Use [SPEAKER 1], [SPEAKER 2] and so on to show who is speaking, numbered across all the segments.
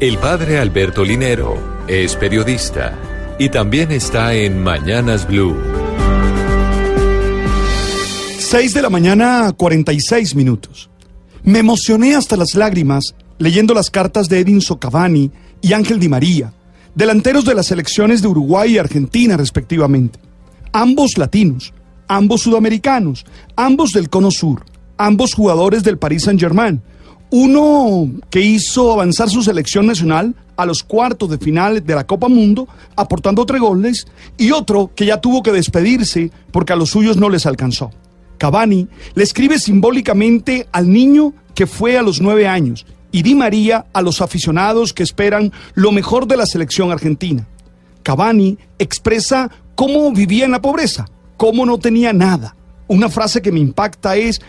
[SPEAKER 1] El padre Alberto Linero es periodista y también está en Mañanas Blue.
[SPEAKER 2] 6 de la mañana, 46 minutos. Me emocioné hasta las lágrimas leyendo las cartas de Edinson Cavani y Ángel Di María, delanteros de las selecciones de Uruguay y Argentina respectivamente. Ambos latinos, ambos sudamericanos, ambos del Cono Sur, ambos jugadores del Paris Saint-Germain. Uno que hizo avanzar su selección nacional a los cuartos de final de la Copa Mundo, aportando tres goles, y otro que ya tuvo que despedirse porque a los suyos no les alcanzó. Cavani le escribe simbólicamente al niño que fue a los nueve años y Di María a los aficionados que esperan lo mejor de la selección argentina. Cavani expresa cómo vivía en la pobreza, cómo no tenía nada. Una frase que me impacta es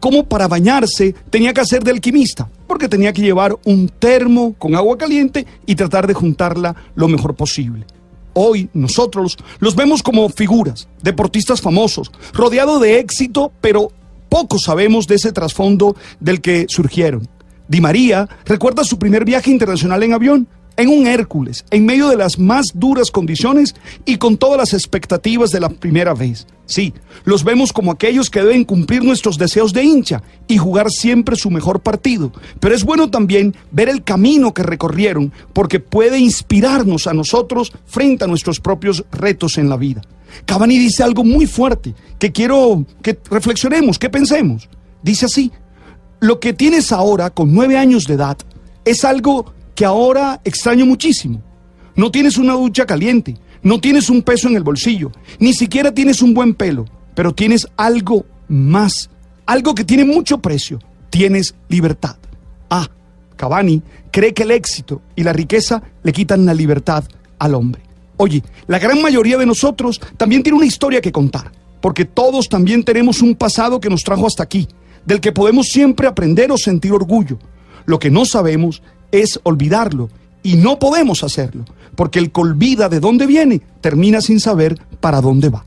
[SPEAKER 2] cómo para bañarse tenía que hacer de alquimista, porque tenía que llevar un termo con agua caliente y tratar de juntarla lo mejor posible. Hoy nosotros los vemos como figuras, deportistas famosos, rodeados de éxito, pero poco sabemos de ese trasfondo del que surgieron. Di María recuerda su primer viaje internacional en avión, en un Hércules, en medio de las más duras condiciones y con todas las expectativas de la primera vez. Sí, los vemos como aquellos que deben cumplir nuestros deseos de hincha y jugar siempre su mejor partido. Pero es bueno también ver el camino que recorrieron porque puede inspirarnos a nosotros frente a nuestros propios retos en la vida. Cavani dice algo muy fuerte que quiero que reflexionemos, que pensemos. Dice así, lo que tienes ahora con nueve años de edad es algo que ahora extraño muchísimo. No tienes una ducha caliente, no tienes un peso en el bolsillo, ni siquiera tienes un buen pelo, pero tienes algo más, algo que tiene mucho precio, tienes libertad. Ah, Cavani cree que el éxito y la riqueza le quitan la libertad al hombre. Oye, la gran mayoría de nosotros también tiene una historia que contar, porque todos también tenemos un pasado que nos trajo hasta aquí, del que podemos siempre aprender o sentir orgullo. Lo que no sabemos es olvidarlo y no podemos hacerlo, porque el que olvida de dónde viene termina sin saber para dónde va.